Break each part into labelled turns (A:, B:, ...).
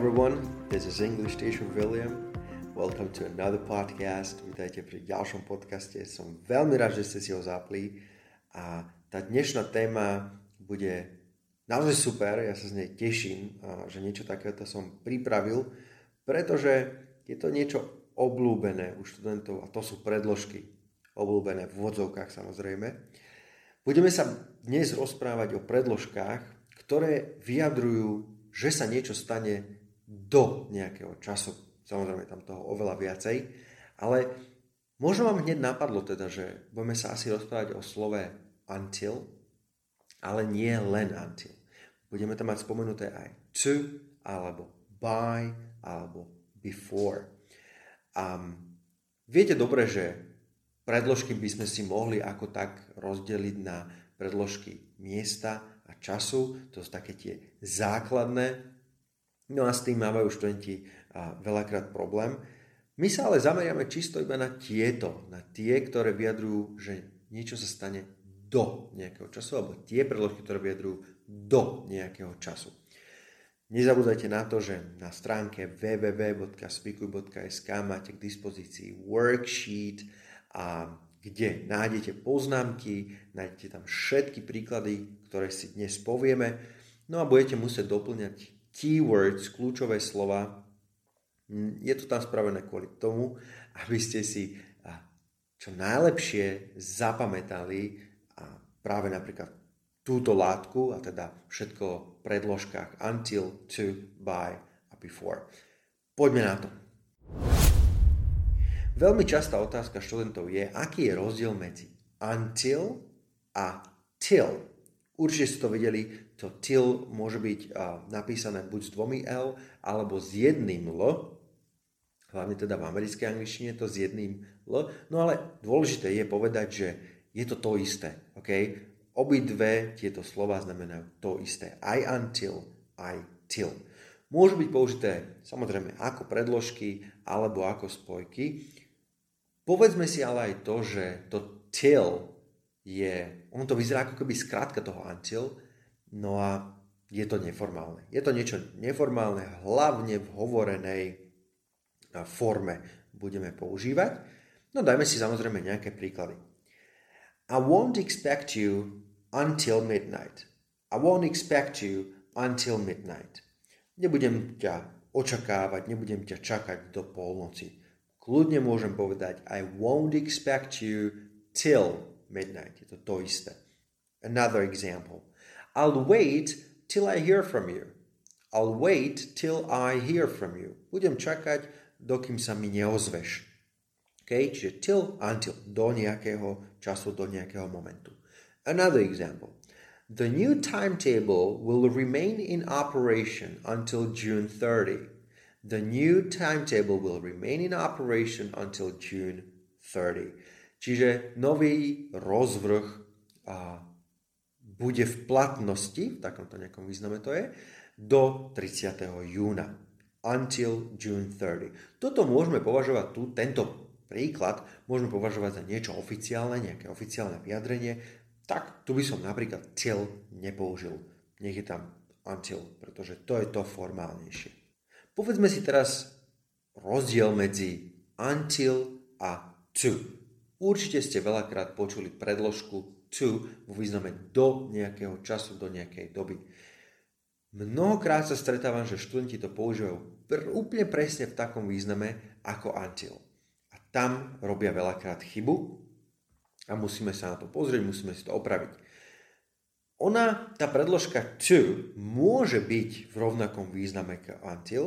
A: Everyone, this is English teacher William. Welcome to another podcast. Vítajte pri ďalšom podcaste. Som veľmi rád, že ste si ho zapli. A tá dnešná téma bude naozaj super. Ja sa z nej teším, že niečo takéto som pripravil, pretože je to niečo obľúbené u študentov a to sú predložky. Obľúbené v vodzovkách samozrejme. Budeme sa dnes rozprávať o predložkách, ktoré vyjadrujú že sa niečo stane do nejakého času. Samozrejme, tam toho oveľa viacej. Ale možno vám hneď napadlo teda, že budeme sa asi rozprávať o slove until, ale nie len until. Budeme tam mať spomenuté aj to, alebo by, alebo before. Um, viete dobre, že predložky by sme si mohli ako tak rozdeliť na predložky miesta a času, to sú také tie základné, no a s tým mávajú študenti veľakrát problém. My sa ale zameriame čisto iba na tieto, na tie, ktoré vyjadrujú, že niečo sa stane do nejakého času, alebo tie predložky, ktoré vyjadrujú do nejakého času. Nezabúdajte na to, že na stránke www.speakuj.sk máte k dispozícii worksheet a kde nájdete poznámky, nájdete tam všetky príklady, ktoré si dnes povieme, no a budete musieť doplňať keywords, kľúčové slova. Mm, je to tam spravené kvôli tomu, aby ste si čo najlepšie zapamätali a práve napríklad túto látku, a teda všetko v predložkách until, to, by a before. Poďme na to. Veľmi častá otázka študentov je, aký je rozdiel medzi until a till. Určite ste to videli, to till môže byť napísané buď s dvomi L, alebo s jedným L, hlavne teda v americkej angličtine to s jedným L, no ale dôležité je povedať, že je to to isté. Okay? Obidve tieto slova znamenajú to isté. I until, I till. Môžu byť použité samozrejme ako predložky alebo ako spojky. Povedzme si ale aj to, že to till je, on to vyzerá ako keby skrátka toho until, no a je to neformálne. Je to niečo neformálne, hlavne v hovorenej forme budeme používať. No dajme si samozrejme nejaké príklady. I won't expect you until midnight. I won't expect you until midnight. Nebudem ťa očakávať, nebudem ťa čakať do polnoci. Kľudne môžem povedať I won't expect you till midnight. Je to to isté. Another example. I'll wait till I hear from you. I'll wait till I hear from you. Budem čakať, dokým sa mi neozveš. Okay? Čiže till, until, do nejakého času, do nejakého momentu. Another example. The new timetable will remain in operation until June 30. The new timetable will remain in operation until June 30. Čiže nový rozvrh a bude v platnosti, v takomto nejakom význame to je, do 30. júna. Until June 30. Toto môžeme považovať tu, tento príklad môžeme považovať za niečo oficiálne, nejaké oficiálne vyjadrenie, tak tu by som napríklad till nepoužil. Nech je tam until, pretože to je to formálnejšie. Povedzme si teraz rozdiel medzi until a to. Určite ste veľakrát počuli predložku to vo význame do nejakého času, do nejakej doby. Mnohokrát sa stretávam, že študenti to používajú pr- úplne presne v takom význame ako until. A tam robia veľakrát chybu a musíme sa na to pozrieť, musíme si to opraviť. Ona, tá predložka to, môže byť v rovnakom význame ako until,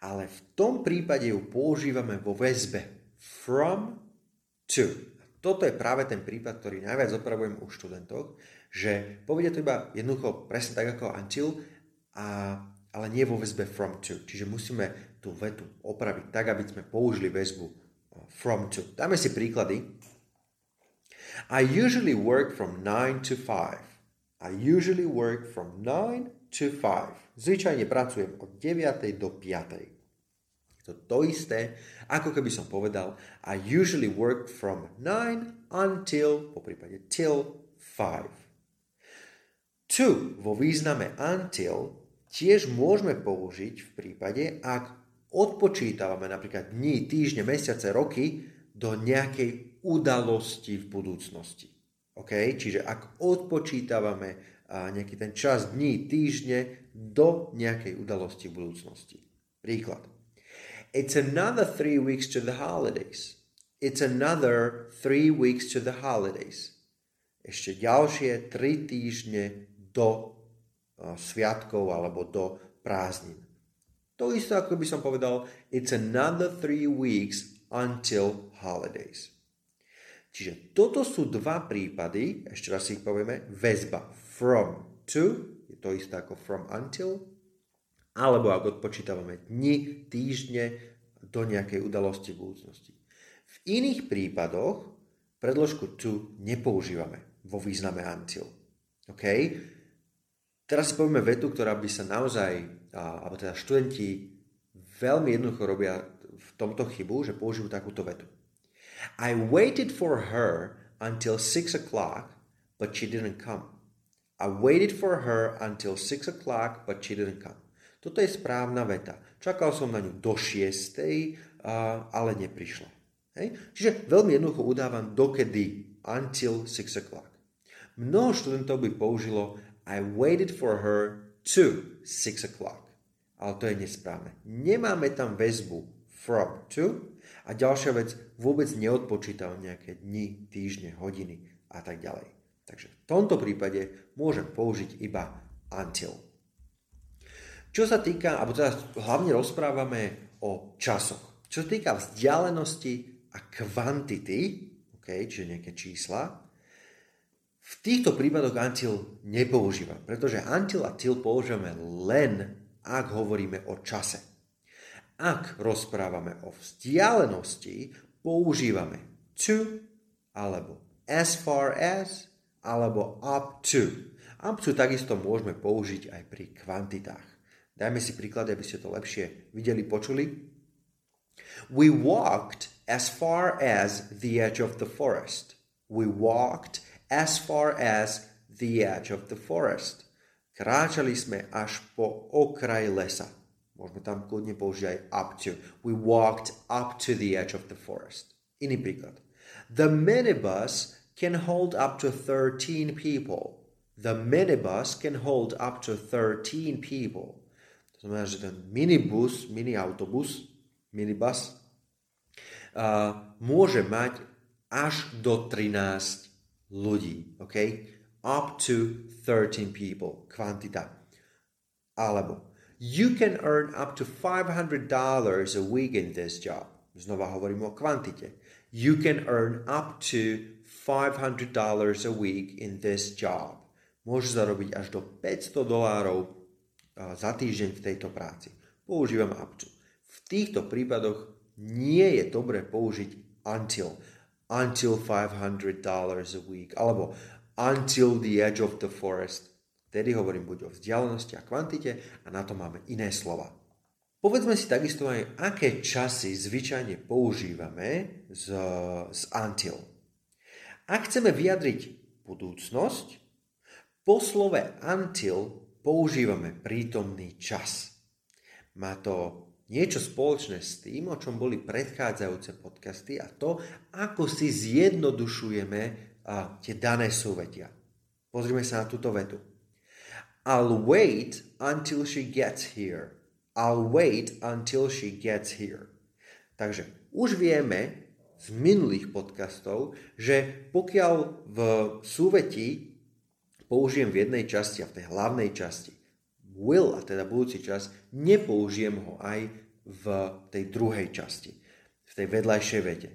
A: ale v tom prípade ju používame vo väzbe from to. Toto je práve ten prípad, ktorý najviac opravujem u študentov, že povedia to iba jednoducho presne tak ako until, a, ale nie vo väzbe from to. Čiže musíme tú vetu opraviť tak, aby sme použili väzbu from to. Dáme si príklady. I usually work from 9 to 5. I usually work from 9 to 5. Zvyčajne pracujem od 9. do 5. To to isté, ako keby som povedal I usually work from 9 until, po prípade till 5. To vo význame until tiež môžeme použiť v prípade, ak odpočítavame napríklad dní, týždne, mesiace, roky do nejakej udalosti v budúcnosti. Okay? Čiže ak odpočítavame nejaký ten čas dní, týždne do nejakej udalosti v budúcnosti. Príklad. It's another three weeks to the holidays. It's another three weeks to the holidays. Ešte ďalšie tri týždne do uh, sviatkov alebo do prázdnin. To isté, ako by som povedal, it's another three weeks until holidays. Čiže toto sú dva prípady, ešte raz si ich povieme, väzba from to, je to isté ako from until, alebo ak odpočítavame dni, týždne do nejakej udalosti v budúcnosti. V iných prípadoch predložku to nepoužívame vo význame until. OK? Teraz si povieme vetu, ktorá by sa naozaj, alebo teda študenti veľmi jednoducho robia v tomto chybu, že použijú takúto vetu. I waited for her until six o'clock, but she didn't come. I waited for her until six o'clock, but she didn't come. Toto je správna veta. Čakal som na ňu do 6, ale neprišla. Hej? Čiže veľmi jednoducho udávam dokedy, until 6 o'clock. Mnoho študentov by použilo I waited for her to 6 o'clock. Ale to je nesprávne. Nemáme tam väzbu from to, a ďalšia vec, vôbec neodpočítam nejaké dni, týždne, hodiny a tak ďalej. Takže v tomto prípade môžem použiť iba until. Čo sa týka, alebo teda hlavne rozprávame o časoch. Čo sa týka vzdialenosti a kvantity, okay, čiže nejaké čísla, v týchto prípadoch until nepoužívam, pretože until a till používame len, ak hovoríme o čase. Ak rozprávame o vzdialenosti, používame to alebo as far as alebo up to. Up to takisto môžeme použiť aj pri kvantitách. Dajme si príklad, aby ste to lepšie videli, počuli. We walked as far as the edge of the forest. We walked as far as the edge of the forest. Kráčali sme až po okraj lesa. Môžeme tam kľudne použiť aj up to. We walked up to the edge of the forest. Iný príklad. The minibus can hold up to 13 people. The minibus can hold up to 13 people. To znamená, že ten minibus, mini autobus, minibus, uh, môže mať až do 13 ľudí. Okay? Up to 13 people. Kvantita. Alebo You can earn up to $500 a week in this job. Znova hovorím o kvantite. You can earn up to $500 a week in this job. Môžeš zarobiť až do 500 dolárov za týždeň v tejto práci. Používam to. V týchto prípadoch nie je dobre použiť until. Until $500 a week. Alebo until the edge of the forest Vtedy hovorím buď o vzdialenosti a kvantite a na to máme iné slova. Povedzme si takisto aj, aké časy zvyčajne používame z, z until. Ak chceme vyjadriť budúcnosť, po slove until používame prítomný čas. Má to niečo spoločné s tým, o čom boli predchádzajúce podcasty a to, ako si zjednodušujeme a, tie dané súvetia. Pozrime sa na túto vetu. I'll wait until she gets here. I'll wait until she gets here. Takže už vieme z minulých podcastov, že pokiaľ v súveti použijem v jednej časti a v tej hlavnej časti will, a teda budúci čas, nepoužijem ho aj v tej druhej časti, v tej vedľajšej vete.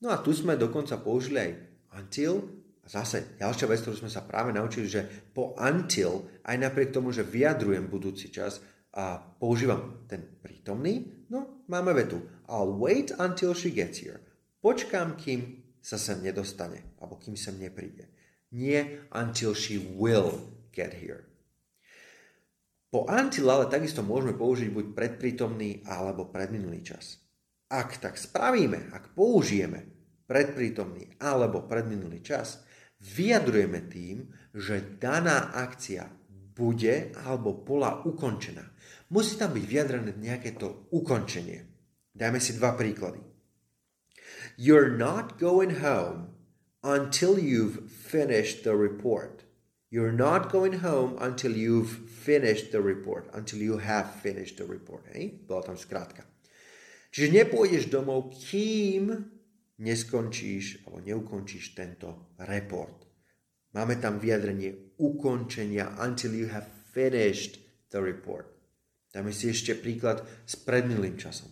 A: No a tu sme dokonca použili aj until zase ďalšia vec, ktorú sme sa práve naučili, že po until, aj napriek tomu, že vyjadrujem budúci čas a používam ten prítomný, no máme vetu. I'll wait until she gets here. Počkám, kým sa sem nedostane, alebo kým sem nepríde. Nie until she will get here. Po until ale takisto môžeme použiť buď predprítomný alebo predminulý čas. Ak tak spravíme, ak použijeme predprítomný alebo predminulý čas, vyjadrujeme tým, že daná akcia bude alebo bola ukončená. Musí tam byť vyjadrené nejaké to ukončenie. Dajme si dva príklady. You're not going home until you've finished the report. You're not going home until you've finished the report. Until you have finished the report. Hej? Bola tam skrátka. Čiže nepôjdeš domov, kým neskončíš alebo neukončíš tento report. Máme tam vyjadrenie ukončenia until you have finished the report. Dáme si ešte príklad s predminulým časom.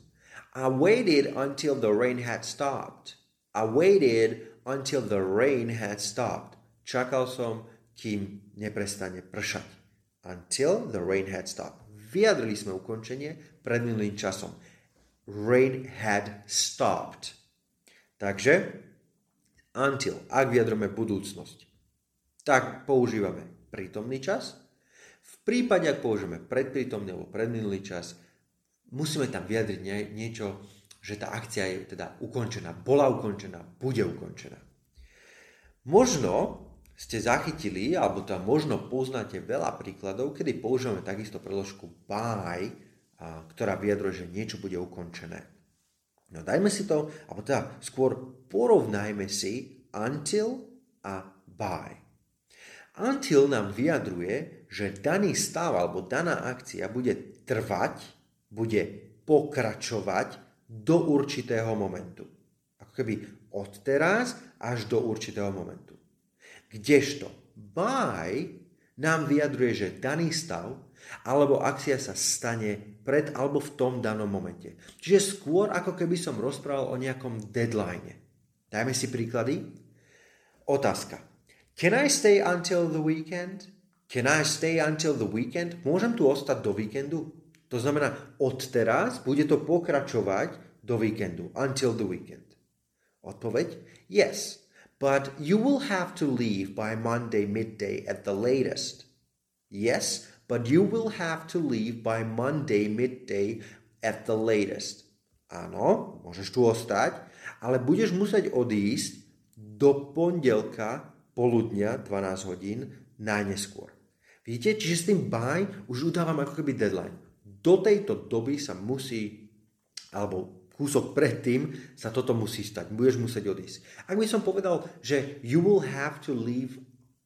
A: I waited until the rain had stopped. I waited until the rain had stopped. Čakal som, kým neprestane pršať. Until the rain had stopped. Vyjadrili sme ukončenie pred minulým časom. Rain had stopped. Takže until, ak vyjadrome budúcnosť, tak používame prítomný čas. V prípade, ak použijeme predprítomný alebo predminulý čas, musíme tam vyjadriť niečo, že tá akcia je teda ukončená, bola ukončená, bude ukončená. Možno ste zachytili, alebo tam možno poznáte veľa príkladov, kedy používame takisto preložku by, ktorá vyjadruje, že niečo bude ukončené. No dajme si to, alebo teda skôr porovnajme si until a by. Until nám vyjadruje, že daný stav alebo daná akcia bude trvať, bude pokračovať do určitého momentu. Ako keby od teraz až do určitého momentu. Kdežto by nám vyjadruje, že daný stav alebo akcia sa stane pred alebo v tom danom momente. Čiže skôr ako keby som rozprával o nejakom deadline. Dajme si príklady. Otázka. Can I stay until the weekend? Can I stay until the weekend? Môžem tu ostať do víkendu? To znamená, od teraz bude to pokračovať do víkendu. Until the weekend. Odpoveď? Yes. But you will have to leave by Monday midday at the latest. Yes, but you will have to leave by Monday midday at the latest. Áno, môžeš tu ostať, ale budeš musieť odísť do pondelka poludnia 12 hodín najneskôr. Vidíte, čiže s tým by už udávam ako keby deadline. Do tejto doby sa musí, alebo kúsok predtým sa toto musí stať. Budeš musieť odísť. Ak by som povedal, že you will have to leave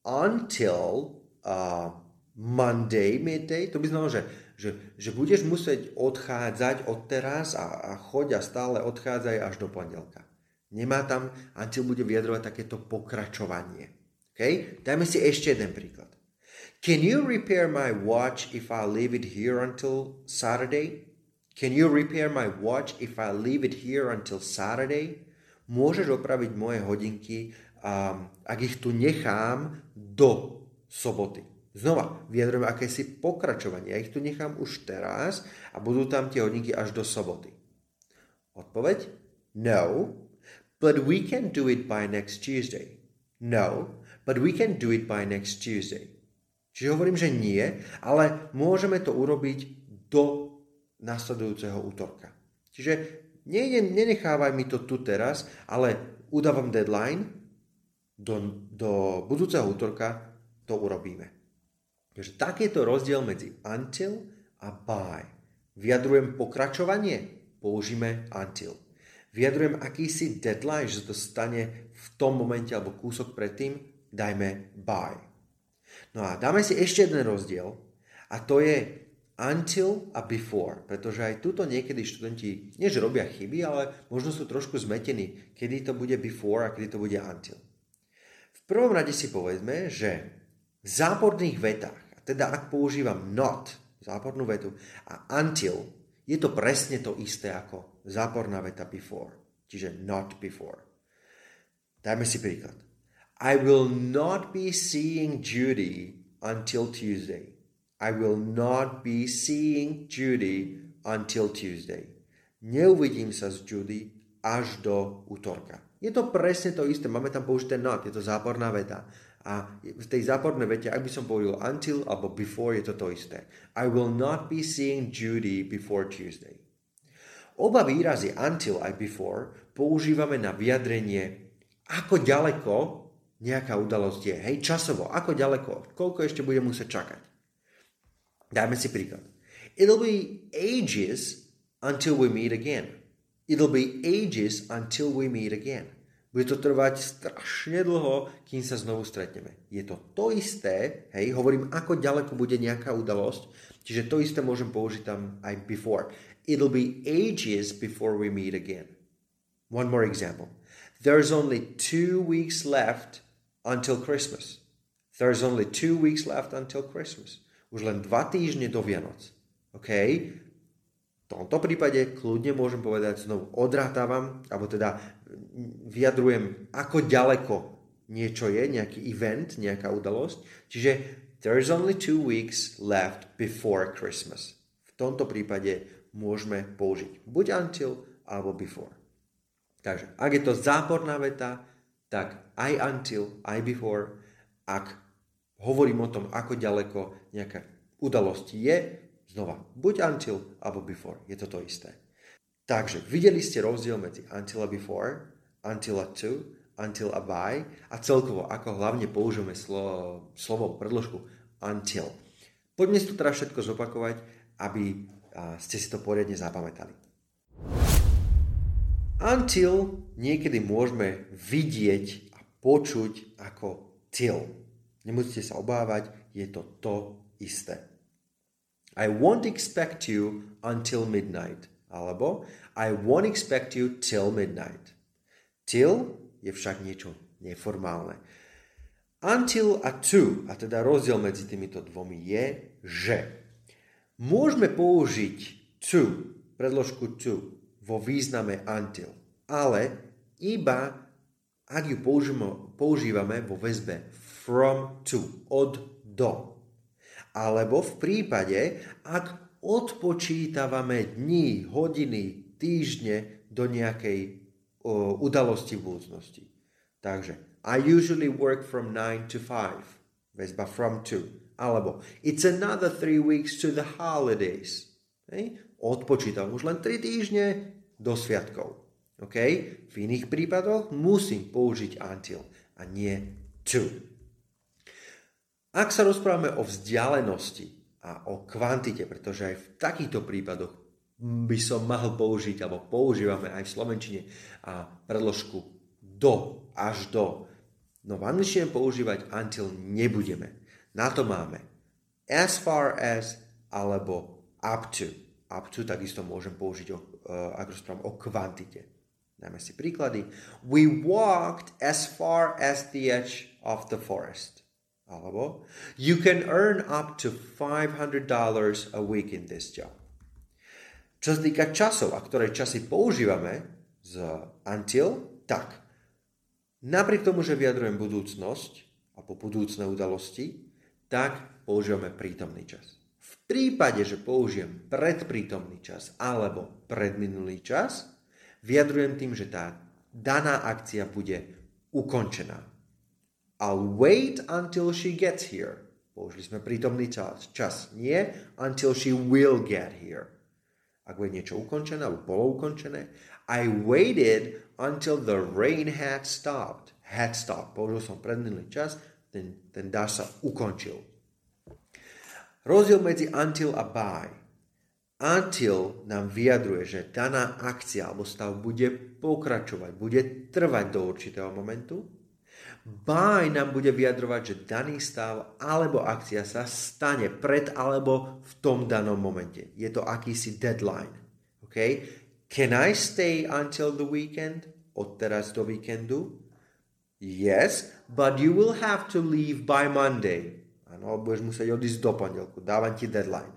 A: until uh, Monday midday, to by znamenalo, že, že, že budeš musieť odchádzať od teraz a, a choď a stále odchádzaj až do pondelka. Nemá tam, until bude vyjadrovať takéto pokračovanie. Okay? Dajme si ešte jeden príklad. Can you repair my watch if I leave it here until Saturday? Can you repair my watch if I leave it here until Saturday? Môžeš opraviť moje hodinky, um, ak ich tu nechám do soboty. Znova, vyjadrujem akési pokračovanie. Ja ich tu nechám už teraz a budú tam tie hodinky až do soboty. Odpoveď? No, but we can do it by next Tuesday. No, but we can do it by next Tuesday. Čiže hovorím, že nie, ale môžeme to urobiť do nasledujúceho útorka. Čiže nejdem, nenechávaj mi to tu teraz, ale udávam deadline, do, do budúceho útorka to urobíme. Takže takýto rozdiel medzi until a by. Vyjadrujem pokračovanie, použijeme until. Vyjadrujem akýsi deadline, že to stane v tom momente alebo kúsok predtým, dajme by. No a dáme si ešte jeden rozdiel a to je until a before, pretože aj tuto niekedy študenti, než robia chyby, ale možno sú trošku zmetení, kedy to bude before a kedy to bude until. V prvom rade si povedzme, že v záporných vetách, teda ak používam not, zápornú vetu, a until, je to presne to isté ako záporná veta before, čiže not before. Dajme si príklad. I will not be seeing Judy until Tuesday. I will not be seeing Judy until Tuesday. Neuvidím sa s Judy až do útorka. Je to presne to isté. Máme tam použité not, je to záporná veta. A v tej zápornej vete, ak by som povedal until alebo before, je to to isté. I will not be seeing Judy before Tuesday. Oba výrazy until aj before používame na vyjadrenie, ako ďaleko nejaká udalosť je. Hej, časovo, ako ďaleko, koľko ešte bude musieť čakať. Dajme si príklad. It'll be ages until we meet again. It'll be ages until we meet again. Bude to trvať strašne dlho, kým sa znovu stretneme. Je to to isté, hej, hovorím, ako ďaleko bude nejaká udalosť, čiže to isté môžem použiť tam aj before. It'll be ages before we meet again. One more example. There's only two weeks left until Christmas. There's only two weeks left until Christmas. Už len dva týždne do Vianoc. OK? V tomto prípade kľudne môžem povedať znovu odrátavam, alebo teda vyjadrujem, ako ďaleko niečo je, nejaký event, nejaká udalosť. Čiže there's only two weeks left before Christmas. V tomto prípade môžeme použiť buď until alebo before. Takže ak je to záporná veta, tak aj until, aj before. Ak hovorím o tom, ako ďaleko nejaká udalosť je, znova, buď until alebo before. Je to to isté. Takže videli ste rozdiel medzi until a before, until a to, until a by a celkovo, ako hlavne použijeme slovo, slovo predložku until. Poďme si to teraz všetko zopakovať, aby ste si to poriadne zapamätali. Until niekedy môžeme vidieť a počuť ako till. Nemusíte sa obávať, je to to isté. I won't expect you until midnight. Alebo I won't expect you till midnight. Till je však niečo neformálne. Until a to, a teda rozdiel medzi týmito dvomi je, že môžeme použiť to, predložku to, vo význame until, ale iba ak ju používame, používame vo väzbe from to, od do. Alebo v prípade, ak odpočítavame dní, hodiny, týždne do nejakej o, udalosti v budúcnosti. Takže I usually work from 9 to 5. Väzba from to. Alebo it's another 3 weeks to the holidays. Hej? Odpočítam už len 3 týždne do sviatkov. Okay? V iných prípadoch musím použiť until a nie to. Ak sa rozprávame o vzdialenosti, a o kvantite, pretože aj v takýchto prípadoch by som mal použiť, alebo používame aj v Slovenčine a predložku do, až do. No v angličtine používať until nebudeme. Na to máme as far as alebo up to. To takisto môžem použiť, o, uh, ak rozprávam o kvantite. Dáme si príklady. We walked as far as the edge of the forest. Alebo you can earn up to $500 a week in this job. Čo sa týka časov, a ktoré časy používame z until, tak napriek tomu, že vyjadrujem budúcnosť alebo budúcne udalosti, tak používame prítomný čas. Prípade, že použijem predprítomný čas alebo predminulý čas, vyjadrujem tým, že tá daná akcia bude ukončená. I'll wait until she gets here. Použili sme prítomný čas. Čas. Nie until she will get here. Ak je niečo ukončené alebo bolo ukončené. I waited until the rain had stopped. Had stopped. Použil som predminulý čas. Ten, ten dáš sa ukončil. Rozdiel medzi until a by. Until nám vyjadruje, že daná akcia alebo stav bude pokračovať, bude trvať do určitého momentu By nám bude vyjadrovať, že daný stav alebo akcia sa stane pred alebo v tom danom momente. Je to akýsi deadline. Okay? Can I stay until the weekend? Od teraz do víkendu? Yes, but you will have to leave by Monday. Áno, budeš musieť odísť do pondelku. Dávam ti deadline.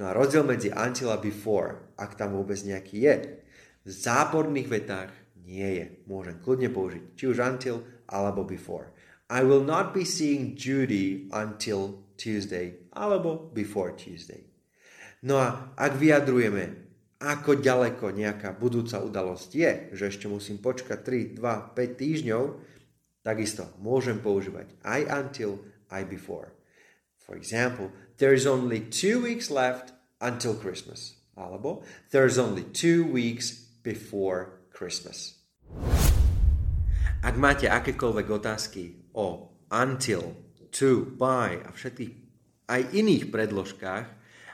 A: No a rozdiel medzi until a before, ak tam vôbec nejaký je, v záporných vetách nie je. Môžem kľudne použiť či už until alebo before. I will not be seeing Judy until Tuesday alebo before Tuesday. No a ak vyjadrujeme, ako ďaleko nejaká budúca udalosť je, že ešte musím počkať 3, 2, 5 týždňov, takisto môžem používať aj until, aj before. For example, there's only two weeks left until Christmas. Alebo there's only two weeks before Christmas. Ak máte akékoľvek otázky o until, to, by a všetkých aj iných predložkách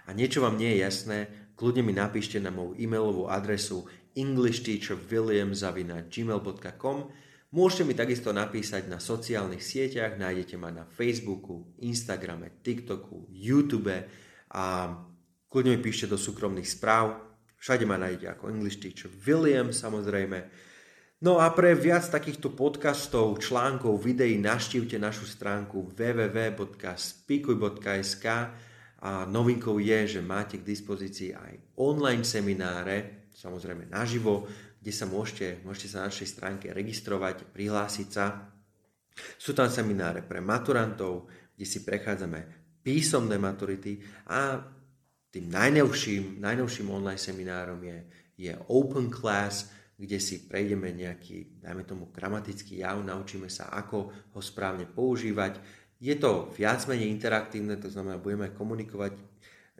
A: a niečo vám nie je jasné, kľudne mi napíšte na moju e-mailovú adresu englishteacherwilliam.gmail.com Môžete mi takisto napísať na sociálnych sieťach, nájdete ma na Facebooku, Instagrame, TikToku, YouTube a kľudne mi píšte do súkromných správ. Všade ma nájdete ako English Teacher William samozrejme. No a pre viac takýchto podcastov, článkov, videí naštívte našu stránku www.spikuj.sk a novinkou je, že máte k dispozícii aj online semináre, samozrejme naživo, kde sa môžete, môžete sa na našej stránke registrovať, prihlásiť sa. Sú tam semináre pre maturantov, kde si prechádzame písomné maturity a tým najnovším, najnovším online seminárom je, je Open Class, kde si prejdeme nejaký, dajme tomu, gramatický jav, naučíme sa, ako ho správne používať. Je to viac menej interaktívne, to znamená, budeme komunikovať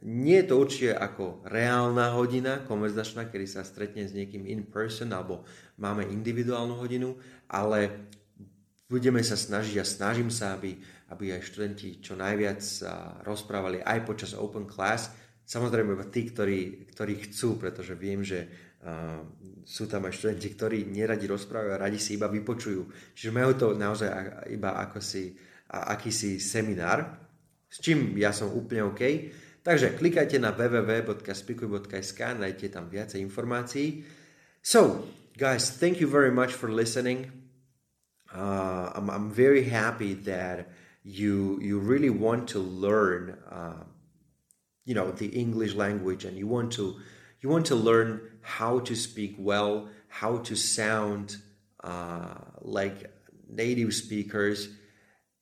A: nie je to určite ako reálna hodina konverzačná, kedy sa stretne s niekým in person alebo máme individuálnu hodinu, ale budeme sa snažiť a snažím sa, aby, aby aj študenti čo najviac rozprávali aj počas open class. Samozrejme tí, ktorí, ktorí chcú, pretože viem, že uh, sú tam aj študenti, ktorí neradi rozprávajú a radi si iba vypočujú. Čiže majú to naozaj iba ako si, akýsi seminár, s čím ja som úplne OK. Takže klikajte na www.spikuj.sk, nájdete tam viacej informácií. So, guys, thank you very much for listening. Uh, I'm, I'm very happy that you you really want to learn, uh, you know, the English language, and you want to you want to learn how to speak well, how to sound uh, like native speakers,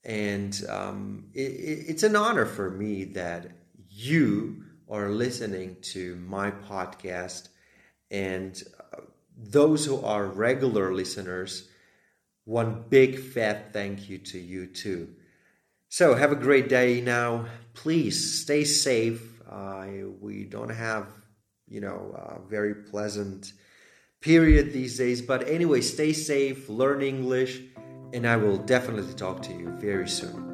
A: and um, it, it's an honor for me that you are listening to my podcast. And uh, those who are regular listeners, one big fat thank you to you too. So have a great day now. Please stay safe. Uh, we don't have, you know, a very pleasant period these days. But anyway, stay safe, learn English, and I will definitely talk to you very soon.